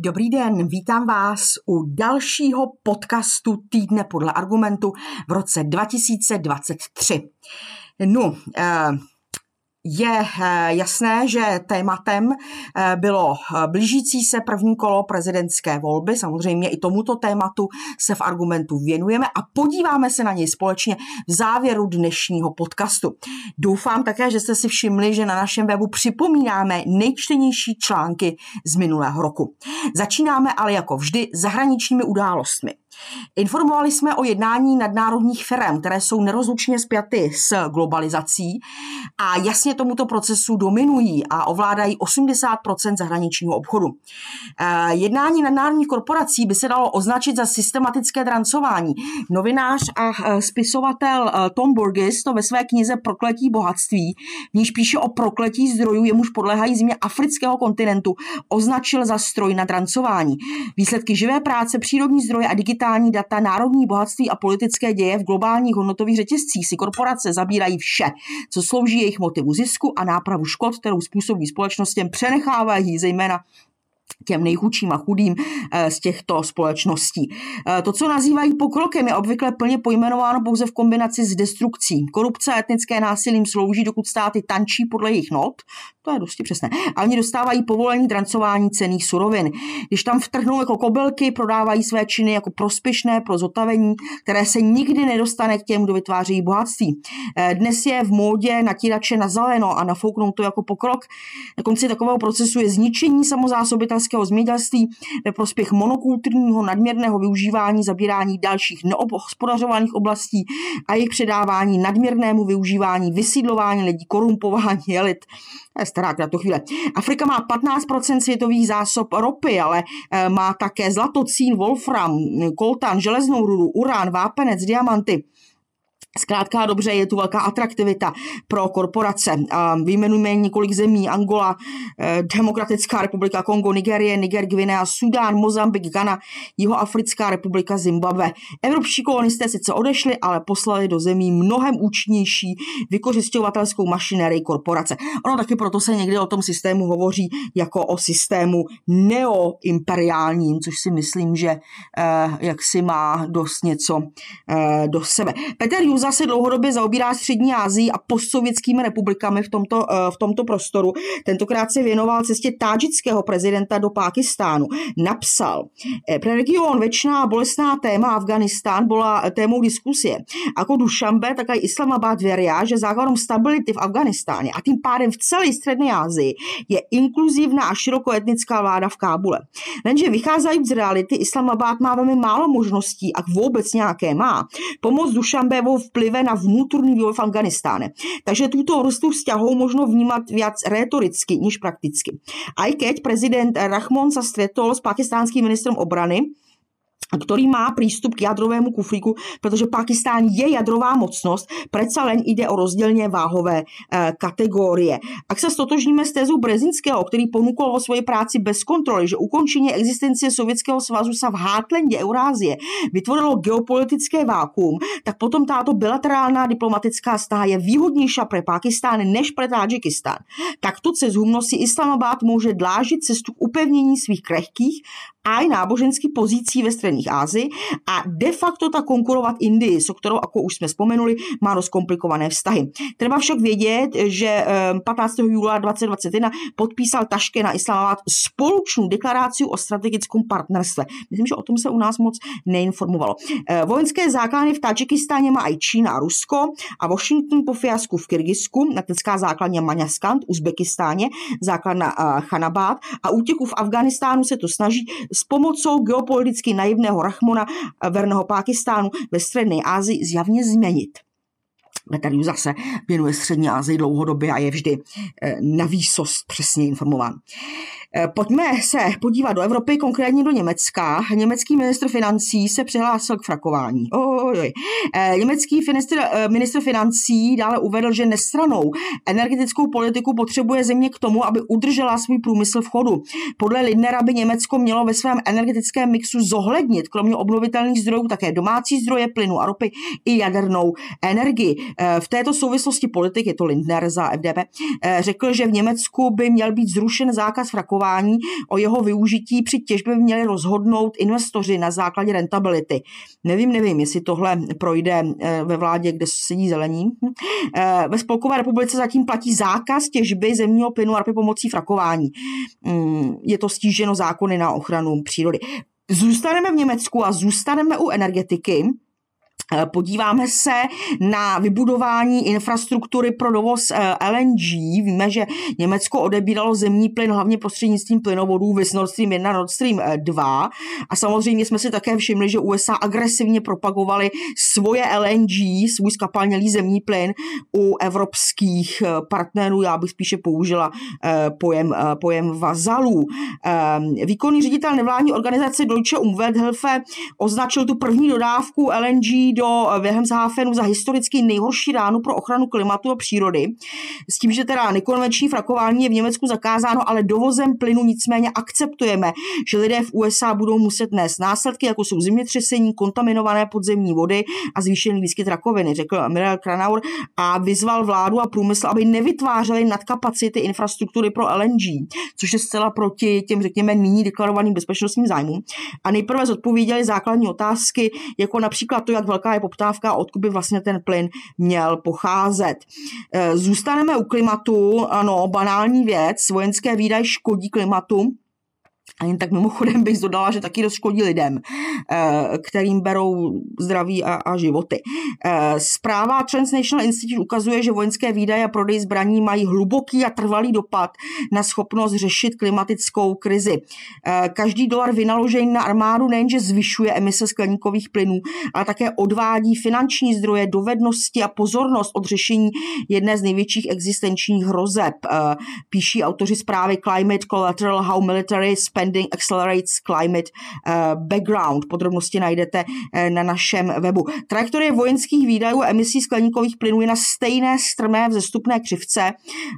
Dobrý den, vítám vás u dalšího podcastu Týdne podle argumentu v roce 2023. No, eh, je eh, jasné, že tématem eh, bylo eh, blížící se první kolo prezidentské volby. Samozřejmě i tomuto tématu se v argumentu věnujeme a podíváme se na něj společně v závěru dnešního podcastu. Doufám také, že jste si všimli, že na našem webu připomínáme nejčtenější články z minulého roku. Začínáme ale jako vždy zahraničními událostmi. Informovali jsme o jednání nadnárodních firm, které jsou nerozlučně spjaty s globalizací a jasně tomuto procesu dominují a ovládají 80% zahraničního obchodu. Eh, jednání nadnárodních korporací by se dalo označit za systematické drancování. Novinář a eh, spisovatel eh, Tom Burgess to ve své knize Prokletí bohatství, v níž píše o prokletí zdrojů, jemuž podléhají zimě afrického kontinentu, označil za stroj na drancování. Výsledky živé práce, přírodní zdroje a digitální digitální data, národní bohatství a politické děje v globálních hodnotových řetězcích si korporace zabírají vše, co slouží jejich motivu zisku a nápravu škod, kterou způsobí společnostem, přenechávají zejména těm nejchudším a chudým eh, z těchto společností. Eh, to, co nazývají pokrokem, je obvykle plně pojmenováno pouze v kombinaci s destrukcí. Korupce a etnické násilím slouží, dokud státy tančí podle jejich not, to je dosti přesné, a oni dostávají povolení drancování cených surovin. Když tam vtrhnou jako kobelky, prodávají své činy jako prospěšné pro zotavení, které se nikdy nedostane k těm, kdo vytváří bohatství. Eh, dnes je v módě natírače na zeleno a nafouknout to jako pokrok. Na konci takového procesu je zničení samozásobitelské českého zemědělství ve prospěch monokulturního nadměrného využívání, zabírání dalších neobhospodařovaných oblastí a jejich předávání nadměrnému využívání, vysídlování lidí, korumpování elit. To je stará to chvíle. Afrika má 15% světových zásob ropy, ale eh, má také zlato, cín, wolfram, koltan, železnou rudu, urán, vápenec, diamanty. Zkrátka dobře, je tu velká atraktivita pro korporace. Vyjmenujeme několik zemí, Angola, eh, Demokratická republika Kongo, Nigerie, Niger, Guinea, Sudán, Mozambik, Ghana, Jihoafrická republika, Zimbabwe. Evropští kolonisté sice odešli, ale poslali do zemí mnohem účinnější vykořišťovatelskou mašinérii korporace. Ono taky proto se někdy o tom systému hovoří jako o systému neoimperiálním, což si myslím, že eh, jak si má dost něco eh, do sebe. Petr Juza se dlouhodobě zaobírá střední Asii a postsovětskými republikami v tomto, eh, v tomto prostoru. Tentokrát se věnoval cestě tádžického prezidenta do Pákistánu. Napsal, eh, pre region väčšiná bolestná téma Afganistán byla témou diskusie. Ako Dušambe, tak i Islamabad veria, že základem stability v Afganistáně a tím pádem v celé střední Asii je inkluzivná a širokoetnická vláda v Kábule. Lenže vycházejí z reality, Islamabad má velmi málo možností, a vůbec nějaké má, pomoct Dušambevou vplyve na vnútorný vývoj v Afganistáne. Takže túto vrstvu vzťahov možno vnímať viac rétoricky, než prakticky. Aj keď prezident Rahmon sa stretol s pakistánským ministrom obrany, ktorý má prístup k jadrovému kufríku, protože Pakistán je jadrová mocnost, predsa len ide o rozdělně váhové e, kategorie. Ak sa stotožníme s tézou Brezinského, který ponúkol vo svojej práci bez kontroly, že ukončení existencie Sovětského svazu sa v hátlendě Eurázie vytvorilo geopolitické vákuum, tak potom táto bilaterálna diplomatická stáha je výhodnější pre Pakistán než pre Tadžikistán. Takto cez humno si Islamabad může dlážit cestu k upevnění svých krehkých aj náboženských pozící ve středních Ázii a de facto ta konkurovat Indii, so kterou, jako už jsme vzpomenuli, má rozkomplikované vztahy. Treba však vědět, že 15. Ehm, júla 2021 podpísal Taške na Islamabad společnou deklaraci o strategickém partnerstve. Myslím, že o tom se u nás moc neinformovalo. Ehm, vojenské základny v Tadžikistáně má i Čína a Rusko a Washington po fiasku v Kyrgyzsku, letecká základně Maňaskant, Uzbekistáně, základna uh, Chanabad a útěku v Afganistánu se to snaží s pomocou geopoliticky naivného Rachmona verného Pákistánu ve střední Asii zjavně změnit. Tady zase věnuje střední Asii dlouhodobě a je vždy eh, na výsost přesně informován. Eh, pojďme se podívat do Evropy, konkrétně do Německa. Německý ministr financí se přihlásil k frakování. Ojoj. Eh, německý ministr, ministr financí dále uvedl, že nestranou energetickou politiku potřebuje země k tomu, aby udržela svůj průmysl v chodu. Podle Lindnera by Německo mělo ve svém energetickém mixu zohlednit kromě obnovitelných zdrojů také domácí zdroje plynu a ropy i jadernou energii. V této souvislosti politik, je to Lindner za FDP, řekl, že v Německu by měl být zrušen zákaz frakování, o jeho využití při těžbě by měli rozhodnout investoři na základě rentability. Nevím, nevím, jestli tohle projde ve vládě, kde sedí zelení. Ve Spolkové republice zatím platí zákaz těžby zemního plynu a pomocí frakování. Mm, je to stíženo zákony na ochranu přírody. Zůstaneme v Německu a zůstaneme u energetiky. Eh, podíváme se na vybudování infrastruktury pro dovoz eh, LNG. Víme, že Německo odebíralo zemní plyn hlavně prostřednictvím plynovodů Vis Nord Stream 1, Nord Stream 2. Eh, a samozřejmě jsme si také všimli, že USA agresivně propagovali svoje LNG, svůj skapalnělý zemní plyn u evropských partnerů. Já bych spíše použila pojem, pojem vazalů. Výkonný ředitel nevládní organizace Deutsche Umwelthilfe označil tu první dodávku LNG do Wilhelmshavenu za historicky nejhorší ránu pro ochranu klimatu a přírody. S tím, že teda nekonvenční frakování je v Německu zakázáno, ale dovozem plynu nicméně akceptujeme, že lidé v USA budou muset nést následky, jako jsou zemětřesení, kontaminované podzemní vody a zvýšený výskyt rakoviny, řekl Mirel Kranaur a vyzval vládu a průmysl, aby nevytvářeli nadkapacity infrastruktury pro LNG, což je zcela proti těm, řekněme, nyní deklarovaným bezpečnostním zájmům. A nejprve zodpověděli základní otázky, jako například to, jak velká je poptávka odkud by vlastně ten plyn měl pocházet. E, zůstaneme u klimatu, ano, banální věc, vojenské výdaje škodí klimatu, a jen tak mimochodem bych dodala, že taky dost škodí lidem, eh, kterým berou zdraví a, a životy. Eh, zpráva Transnational Institute ukazuje, že vojenské výdaje a prodej zbraní mají hluboký a trvalý dopad na schopnost řešit klimatickou krizi. Eh, každý dolar vynaložený na armádu nejenže zvyšuje emise skleníkových plynů, ale také odvádí finanční zdroje, dovednosti a pozornost od řešení jedné z největších existenčních hrozeb. Píší autoři zprávy Climate Collateral How Military Spend Spending Accelerates Climate eh, Background. Podrobnosti najdete eh, na našem webu. Trajektorie vojenských výdajů a emisí skleníkových plynů je na stejné strmé vzestupné křivce.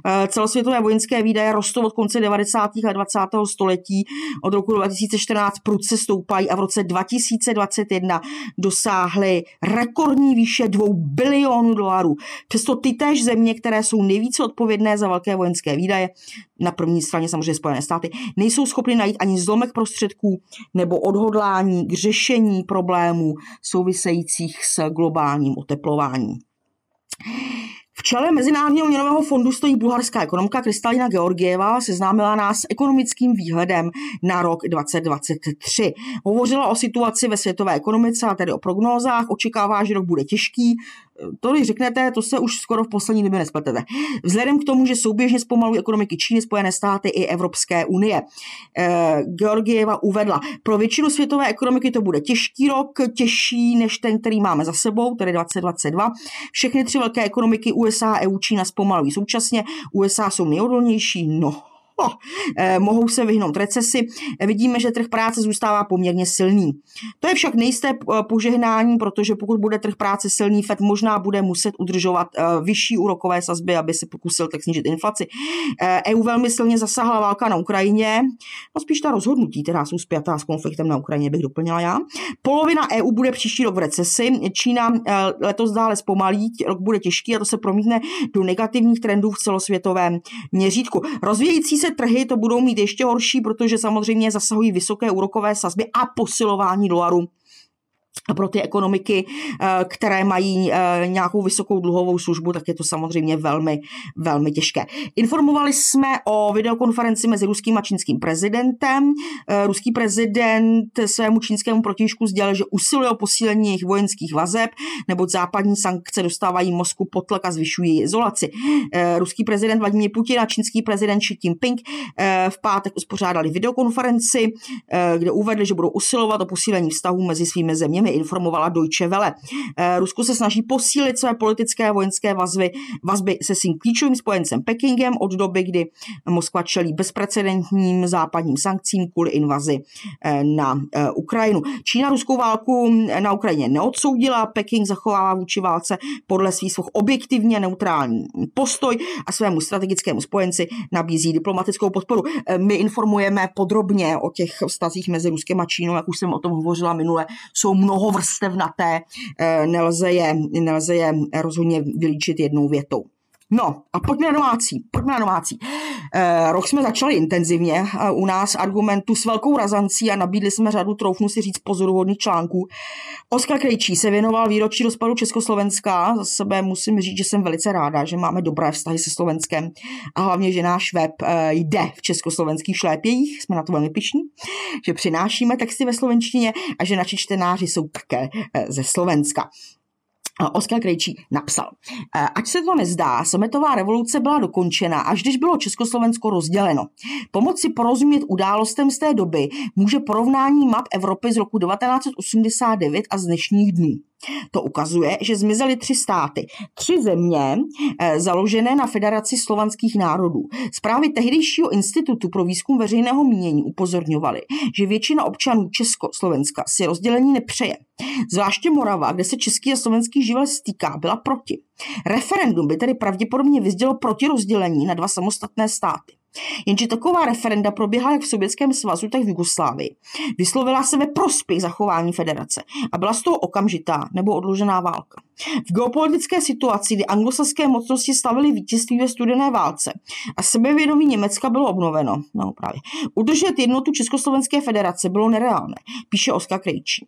Eh, celosvětové vojenské výdaje rostou od konce 90. a 20. století. Od roku 2014 prudce stoupají a v roce 2021 dosáhly rekordní výše 2 bilionů dolarů. Přesto ty též země, které jsou nejvíce odpovědné za velké vojenské výdaje, na první straně samozřejmě Spojené státy, nejsou schopny najít ani zlomek prostředků nebo odhodlání k řešení problémů souvisejících s globálním oteplováním. V čele Mezinárodního měnového fondu stojí bulharská ekonomka Kristalina Georgieva, seznámila nás s ekonomickým výhledem na rok 2023. Hovořila o situaci ve světové ekonomice a tedy o prognózách, očekává, že rok bude těžký, to, když řeknete, to se už skoro v poslední době nespletete. Vzhledem k tomu, že souběžně zpomalují ekonomiky Číny, Spojené státy i Evropské unie. Eh, Georgieva uvedla, pro většinu světové ekonomiky to bude těžký rok, těžší než ten, který máme za sebou, tedy 2022. Všechny tři velké ekonomiky USA, EU, Čína zpomalují současně. USA jsou nejodolnější, no oh, eh, mohou se vyhnout recesi. Vidíme, že trh práce zůstává poměrně silný. To je však nejisté eh, požehnání, protože pokud bude trh práce silný, FED možná bude muset udržovat eh, vyšší úrokové sazby, aby se pokusil tak snížit inflaci. EU e velmi silně zasáhla válka na Ukrajině, no spíš ta rozhodnutí, která jsou zpětá s konfliktem na Ukrajině, bych doplnila já. Polovina EU bude příští rok v recesi, Čína letos dále zpomalí, rok bude těžký a to se promítne do negativních trendů v celosvětovém měřítku. Rozvíjející se trhy to budou mít ještě horší, protože samozřejmě zasahují vysoké úrokové sazby a posilování dolaru pro ty ekonomiky, eh, které mají eh, nějakou vysokou dluhovou službu, tak je to samozřejmě velmi, velmi těžké. Informovali jsme o videokonferenci mezi ruským a čínským prezidentem. Eh, ruský prezident svému čínskému protižku sdělil, že usiluje o posílení jejich vojenských vazeb, neboť západní sankce dostávají Moskvu pod tlak a zvyšují izolaci. Ruský prezident Vladimír Putin a čínský prezident Xi Jinping v pátek uspořádali videokonferenci, kde uvedli, že budou usilovat o posílení vztahů mezi svými zeměmi informovala Deutsche Welle. Eh, Rusko se snaží posílit své politické a vojenské vazby, vazby se svým klíčovým spojencem Pekingem od doby, kdy Moskva čelí bezprecedentním západním sankcím kvůli invazi eh, na eh, Ukrajinu. Čína ruskou válku na Ukrajině neodsoudila, Peking zachovává vůči válce podle svých svých objektivně neutrální postoj a svému strategickému spojenci nabízí diplomatickou podporu. My informujeme podrobně o těch vztazích mezi Ruskem a Čínou, jak už jsem o tom hovořila minule, jsou mnoho mnoho vrstevnaté, nelze je, nelze je rozhodně vylíčit jednou větou. No a pojďme na domácí. Pojďme na domácí. Eh, rok jsme začali intenzivně eh, u nás argumentu s velkou razancí a nabídli jsme řadu, troufnu si říct, pozoruhodných článků. Oskar Krejčí se věnoval výročí rozpadu Československa. Za sebe musím říct, že jsem velice ráda, že máme dobré vztahy se Slovenskem a hlavně, že náš web eh, jde v československých šlépějích. Jsme na to velmi pišní, že přinášíme texty ve slovenštině a že naši čtenáři jsou také eh, ze Slovenska. Oskar Krejčí napsal, e, ať se to nezdá, sametová revoluce byla dokončena, až když bylo Československo rozděleno. Pomoci porozumět událostem z té doby může porovnání map Evropy z roku 1989 a z dnešních dnů. To ukazuje, že zmizely tři státy. Tři země eh, založené na Federaci slovanských národů. Zprávy tehdejšího institutu pro výzkum veřejného mínění upozorňovaly, že většina občanů Československa si rozdělení nepřeje. Zvláště Morava, kde se český a slovenský živel stýká, byla proti. Referendum by tedy pravděpodobně vyzdělo proti rozdělení na dva samostatné státy. Jenže taková referenda proběhla jak v Sovětském svazu, tak v Jugoslávii. Vyslovila se ve prospěch zachování federace a byla z toho okamžitá nebo odložená válka. V geopolitické situaci, kdy anglosaské mocnosti slavily vítězství ve studené válce a sebevědomí Německa bylo obnoveno, no právě, udržet jednotu Československé federace bylo nereálné, píše Oskar Krejčí.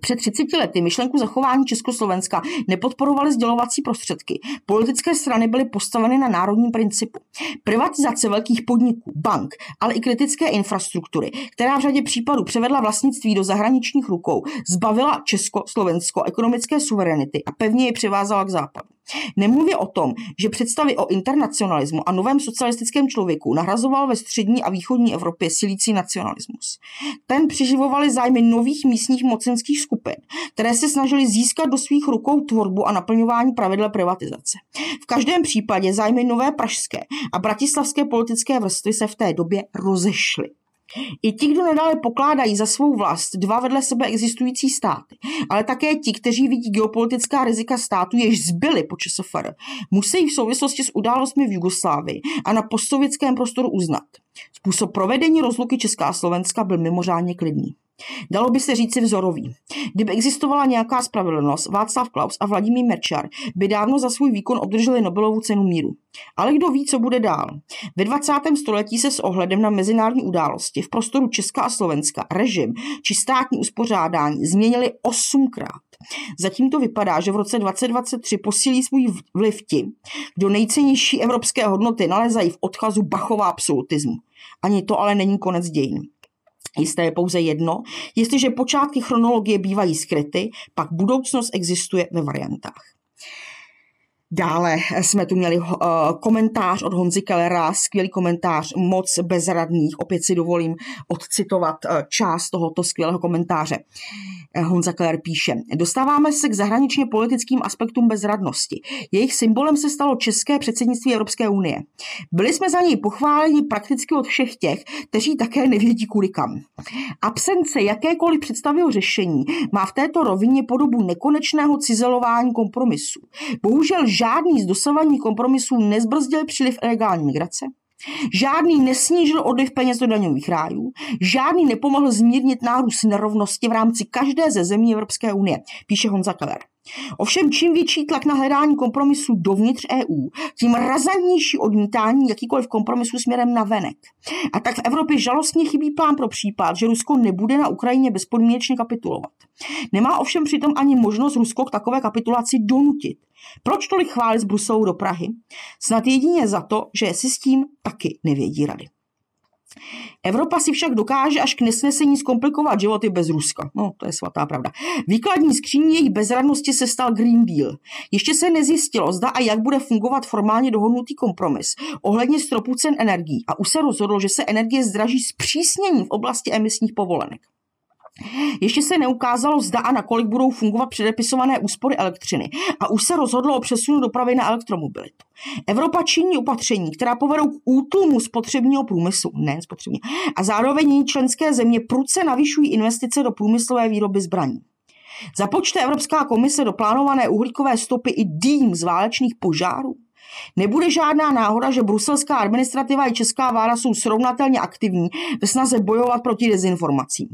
Před 30 lety myšlenku zachování Československa nepodporovaly sdělovací prostředky. Politické strany byly postaveny na národním principu. Privatizace velkých podniků, bank, ale i kritické infrastruktury, která v řadě případů převedla vlastnictví do zahraničních rukou, zbavila Československo ekonomické suverenity a pevně je přivázala k západu. Nemluvě o tom, že představy o internacionalismu a novém socialistickém člověku nahrazoval ve střední a východní Evropě silící nacionalismus. Ten přiživovali zájmy nových místních mocenských skupin, které se snažili získat do svých rukou tvorbu a naplňování pravidel privatizace. V každém případě zájmy nové pražské a bratislavské politické vrstvy se v té době rozešly. I ti, kdo nadále pokládají za svou vlast dva vedle sebe existující státy, ale také ti, kteří vidí geopolitická rizika státu, jež zbyly po ČSFR, musí v souvislosti s událostmi v Jugoslávii a na postsovětském prostoru uznat. Způsob provedení rozluky Česká a Slovenska byl mimořádně klidný. Dalo by se říci vzorový. Kdyby existovala nějaká spravedlnost, Václav Klaus a Vladimír Merčar by dávno za svůj výkon obdrželi Nobelovu cenu míru. Ale kdo ví, co bude dál? Ve 20. století se s ohledem na mezinárodní události v prostoru Česka a Slovenska režim či státní uspořádání změnili osmkrát. Zatím to vypadá, že v roce 2023 posílí svůj vliv ti, kdo nejcennější evropské hodnoty nalezají v odchazu Bachova absolutismu. Ani to ale není konec dějin. Jisté je pouze jedno, jestliže počátky chronologie bývají skryty, pak budoucnost existuje ve variantách. Dále jsme tu měli uh, komentář od Honzy Kellera, skvělý komentář, moc bezradných. Opět si dovolím odcitovat uh, část tohoto skvělého komentáře. Uh, Honza Keller píše, dostáváme se k zahraničně politickým aspektům bezradnosti. Jejich symbolem se stalo české předsednictví Evropské unie. Byli jsme za něj pochváleni prakticky od všech těch, kteří také nevědí kudy kam. Absence jakékoliv představy o řešení má v této rovině podobu nekonečného cizelování kompromisu. Bohužel žádný z dosavadních kompromisů nezbrzdil příliv ilegální migrace, žádný nesnížil odliv peněz do daňových rájů, žádný nepomohl zmírnit nárůst nerovnosti v rámci každé ze zemí Evropské unie, píše Honza Keller. Ovšem čím větší tlak na hledání kompromisu dovnitř EU, tím razantnější odmítání jakýkoliv kompromisu směrem na venek. A tak v Evropě žalostně chybí plán pro případ, že Rusko nebude na Ukrajině bezpodmínečně kapitulovat. Nemá ovšem přitom ani možnost Rusko k takové kapitulaci donutit. Proč tolik chválit z Bruselu do Prahy? Snad jedině za to, že si s tím taky nevědí rady. Evropa si však dokáže až k nesnesení zkomplikovat životy bez Ruska. No, to je svatá pravda. Výkladní skříní jejich bezradnosti se stal Green Deal. Ještě se nezjistilo, zda a jak bude fungovat formálně dohodnutý kompromis ohledně stropu cen energií a už se rozhodlo, že se energie zdraží s přísněním v oblasti emisních povolenek. Ještě se neukázalo, zda a nakolik budou fungovat předepisované úspory elektřiny a už se rozhodlo o přesunu dopravy na elektromobilitu. Evropa činí opatření, která povedou k útlumu spotřebního průmyslu, ne spotřebního, a zároveň členské země prudce navyšují investice do průmyslové výroby zbraní. Započte Evropská komise do plánované uhlíkové stopy i dým z válečných požárů? Nebude žádná náhoda, že bruselská administrativa i česká vláda jsou srovnatelně aktivní ve snaze bojovat proti dezinformacím.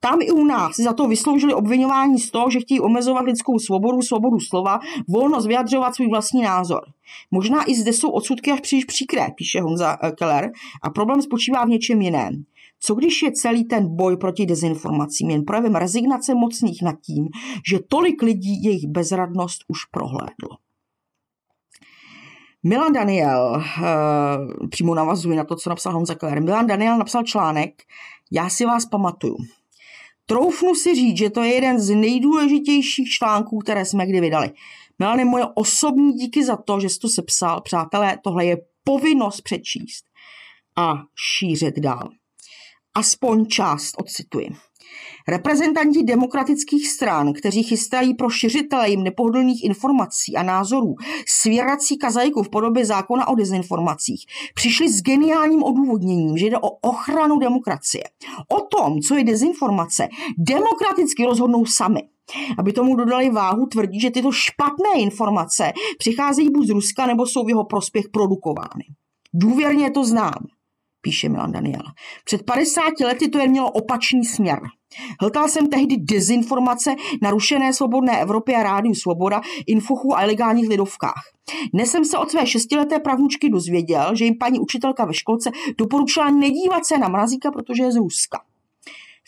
Tam i u nás si za to vysloužili obvinování z toho, že chtějí omezovat lidskou svobodu, svobodu slova, volnost vyjadřovat svůj vlastní názor. Možná i zde jsou odsudky až příliš příkré, píše Honza eh, Keller, a problém spočívá v něčem jiném. Co když je celý ten boj proti dezinformacím jen projevem rezignace mocných nad tím, že tolik lidí jejich bezradnost už prohlédlo? Milan Daniel, uh, přímo navazuje na to, co napsal Honza Keller. Milan Daniel napsal článek, já si vás pamatuju. Troufnu si říct, že to je jeden z nejdůležitějších článků, které jsme kdy vydali. Milane, moje osobní díky za to, že jsi to sepsal. Přátelé, tohle je povinnost přečíst a šířit dál. Aspoň část odcituji. Reprezentanti demokratických stran, kteří chystají pro šiřitele jim nepohodlných informací a názorů svěrací kazajku v podobě zákona o dezinformacích, přišli s geniálním odůvodněním, že jde o ochranu demokracie. O tom, co je dezinformace, demokraticky rozhodnou sami. Aby tomu dodali váhu, tvrdí, že tyto špatné informace přicházejí buď z Ruska, nebo jsou v jeho prospěch produkovány. Důvěrně to znám píše Milan Daniel. Před 50 lety to jen mělo opačný směr. Hltal jsem tehdy dezinformace na rušené svobodné Evropě a rádiu Svoboda, infochu a ilegálních lidovkách. Dnes jsem se od své šestileté pravnučky dozvěděl, že jim paní učitelka ve školce doporučila nedívat se na mrazíka, protože je z Ruska.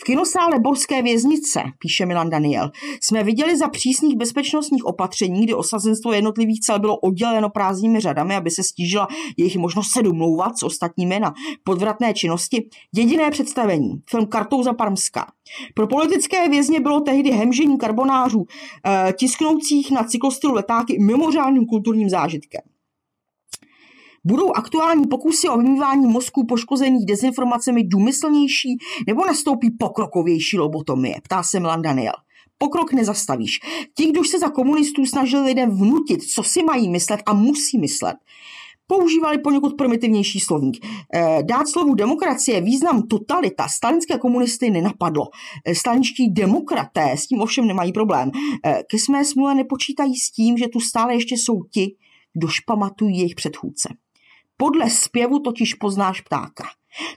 V kinosále Borské věznice, píše Milan Daniel, jsme viděli za přísných bezpečnostních opatření, kdy osazenstvo jednotlivých cel bylo odděleno prázdnými řadami, aby se stížila jejich možnost se domlouvat s ostatními na podvratné činnosti, jediné představení, film Kartouza Parmská. Pro politické vězně bylo tehdy hemžení karbonářů e, tisknoucích na cyklostylu letáky mimořádným kulturním zážitkem. Budou aktuální pokusy o vymývání mozků poškozených dezinformacemi důmyslnější nebo nastoupí pokrokovější lobotomie? Ptá se Milan Daniel. Pokrok nezastavíš. Ti, kdo se za komunistů snažili lidem vnutit, co si mají myslet a musí myslet, používali poněkud primitivnější slovník. Eh, dát slovu demokracie význam totalita stalinské komunisty nenapadlo. Eh, stalinští demokraté s tím ovšem nemají problém. Eh, ke své smůle nepočítají s tím, že tu stále ještě jsou ti, kdož pamatují jejich předchůdce. Podle zpěvu totiž poznáš ptáka.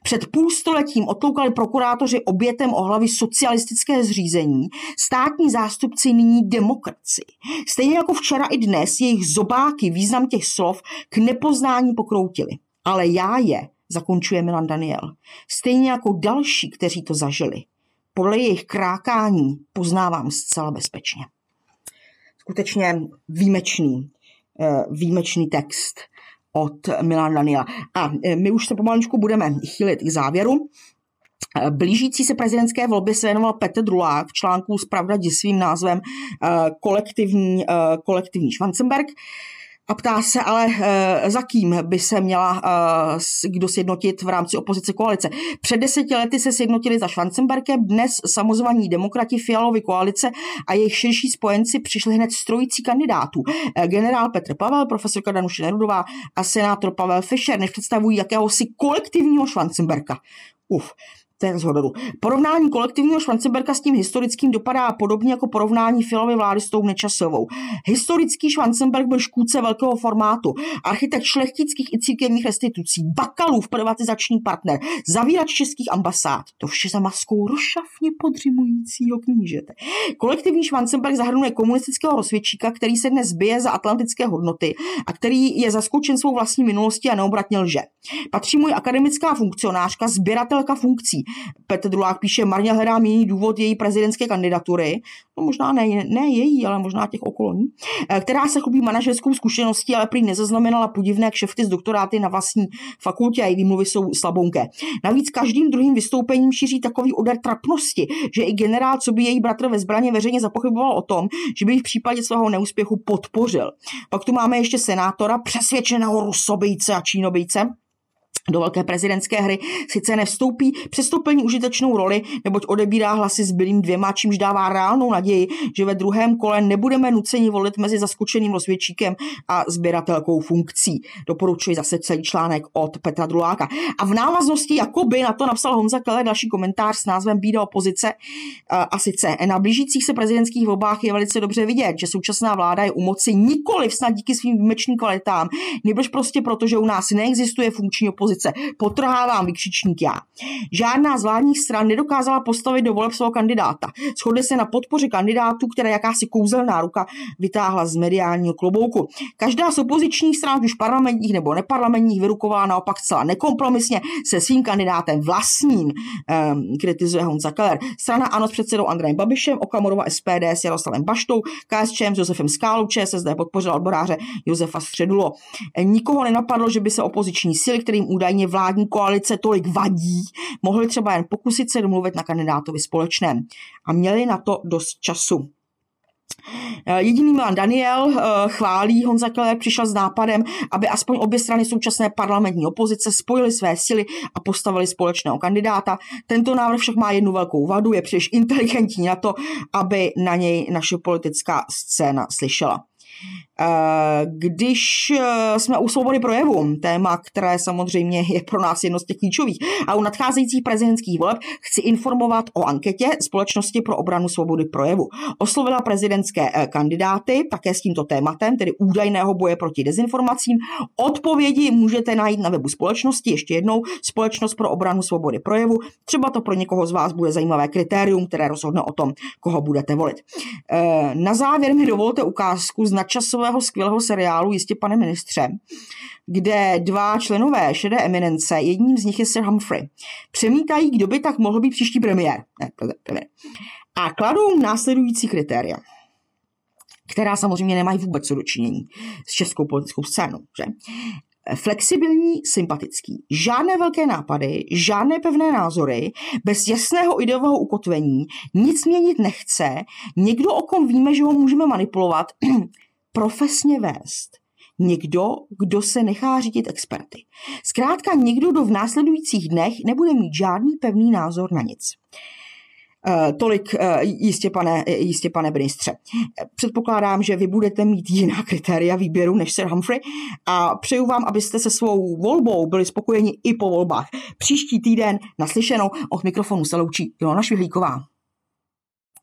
Před půlstoletím otloukali prokurátoři obětem o hlavy socialistické zřízení, státní zástupci nyní demokraci. Stejně jako včera i dnes jejich zobáky význam těch slov k nepoznání pokroutili. Ale já je, zakončuje Milan Daniel, stejně jako další, kteří to zažili. Podle jejich krákání poznávám zcela bezpečně. Skutečně výjimečný, eh, výjimečný text – od Milana Daniela. A e, my už se pomalučku budeme chýlit k závěru. E, blížící se prezidentské volby se věnoval Petr Drulák v článku z Pravda svým názvem e, kolektivní, kolektivní Schwanzenberg a ptá se ale, eh, za kým by se měla eh, kdo sjednotit v rámci opozice koalice. Před deseti lety se sjednotili za Schwarzenbergem, dnes samozvaní demokrati Fialovy koalice a jejich širší spojenci přišli hned z trojicí kandidátů. Eh, generál Petr Pavel, profesorka Danuše Nerudová a senátor Pavel Fischer, než představují jakéhosi kolektivního Schwarzenberga. Uf, to je rozhodoru. Porovnání kolektivního Schwanzenberga s tím historickým dopadá podobně jako porovnání Filovy vlády s tou Nečasovou. Historický Schwanzenberg byl škůdce velkého formátu, architekt šlechtických i církevních restitucí, Bakalův privatizační partner, zavírač českých ambasád. To vše za maskou rošafně podřimujícího knížete. Kolektivní Schwanzenberg zahrnuje komunistického rozvědčíka, který se dnes bije za atlantické hodnoty a který je zaskočen svou vlastní minulostí a neobratně lže. Patří mu akademická funkcionářka, sběratelka funkcí, Petr Drulák píše, marně hledám jiný důvod její prezidentské kandidatury, no možná ne, ne její, ale možná těch okolní, eh, která se chlubí manažerskou zkušeností, ale prý nezaznamenala podivné kšefty z doktoráty na vlastní fakultě a její výmluvy jsou slabounké. Navíc každým druhým vystoupením šíří takový odar trapnosti, že i generál, co by její bratr ve zbraně veřejně zapochyboval o tom, že by v případě svého neúspěchu podpořil. Pak tu máme ještě senátora, přesvědčeného rusobejce a čínobejce, do velké prezidentské hry sice nevstoupí, přesto plní užitečnou roli, neboť odebírá hlasy s bylým dvěma, čímž dává reálnou naději, že ve druhém kole nebudeme nuceni volit mezi zaskočeným rozvědčíkem a sběratelkou funkcí. Doporučuji zase celý článek od Petra Druláka. A v návaznosti jakoby na to napsal Honza Keller další komentář s názvem Bída opozice. A sice na blížících se prezidentských volbách je velice dobře vidět, že současná vláda je u moci nikoli snad díky svým výjimečným kvalitám, nebož prostě proto, že u nás neexistuje funkční opozice opozice. Potrhávám vykřičník já. Žádná z vládních stran nedokázala postavit do voleb svého kandidáta. Shodli se na podpoře kandidátů, které jakási kouzelná ruka vytáhla z mediálního klobouku. Každá z opozičních stran, už parlamentních nebo neparlamentních, vyrukovala naopak celá nekompromisně se svým kandidátem vlastním, um, kritizuje Honza Keller. Strana ANO s předsedou Andrejem Babišem, Okamorova SPD s Jaroslavem Baštou, KSČM s Josefem Skálou, ČSSD podpořila odboráře Josefa Středulo. Nikoho nenapadlo, že by se opoziční síly, kterým údajně vládní koalice tolik vadí, mohly třeba jen pokusit se domluvit na kandidátovi společném. A měli na to dost času. Eh, jediný Milan Daniel eh, chválí Honza Keller, přišel s nápadem, aby aspoň obě strany současné parlamentní opozice spojily své síly a postavili společného kandidáta. Tento návrh však má jednu velkou vadu, je příliš inteligentní na to, aby na něj naše politická scéna slyšela. Eh, když eh, jsme u svobody projevu, téma, které samozřejmě je pro nás jedno z těch klíčových, a u nadcházejících prezidentských voleb chci informovat o anketě Společnosti pro obranu svobody projevu. Oslovila prezidentské eh, kandidáty také s tímto tématem, tedy údajného boje proti dezinformacím. Odpovědi můžete najít na webu společnosti, ještě jednou, Společnost pro obranu svobody projevu. Třeba to pro někoho z vás bude zajímavé kritérium, které rozhodne o tom, koho budete volit. Na závěr mi dovolte ukázku z nadčasového skvělého seriálu Jistě pane ministře, kde dva členové šedé eminence, jedním z nich je Sir Humphrey, přemítají, kdo by tak mohl být příští premiér. Ne, premiér. A kladou následující kritéria která samozřejmě nemají vůbec co dočinění s českou politickou scénou. Že? flexibilní, sympatický. Žádné velké nápady, žádné pevné názory, bez jasného ideového ukotvení, nic měnit nechce, někdo, o kom víme, že ho můžeme manipulovat, profesně vést. Někdo, kdo se nechá řídit experty. Zkrátka někdo, kdo v následujících dnech nebude mít žádný pevný názor na nic. Uh, tolik uh, jistě, pane, jistě, pane ministře. Předpokládám, že vy budete mít jiná kritéria výběru než Sir Humphrey a přeju vám, abyste se svou volbou byli spokojeni i po volbách. Příští týden naslyšenou od mikrofonu se loučí Ilona Švihlíková.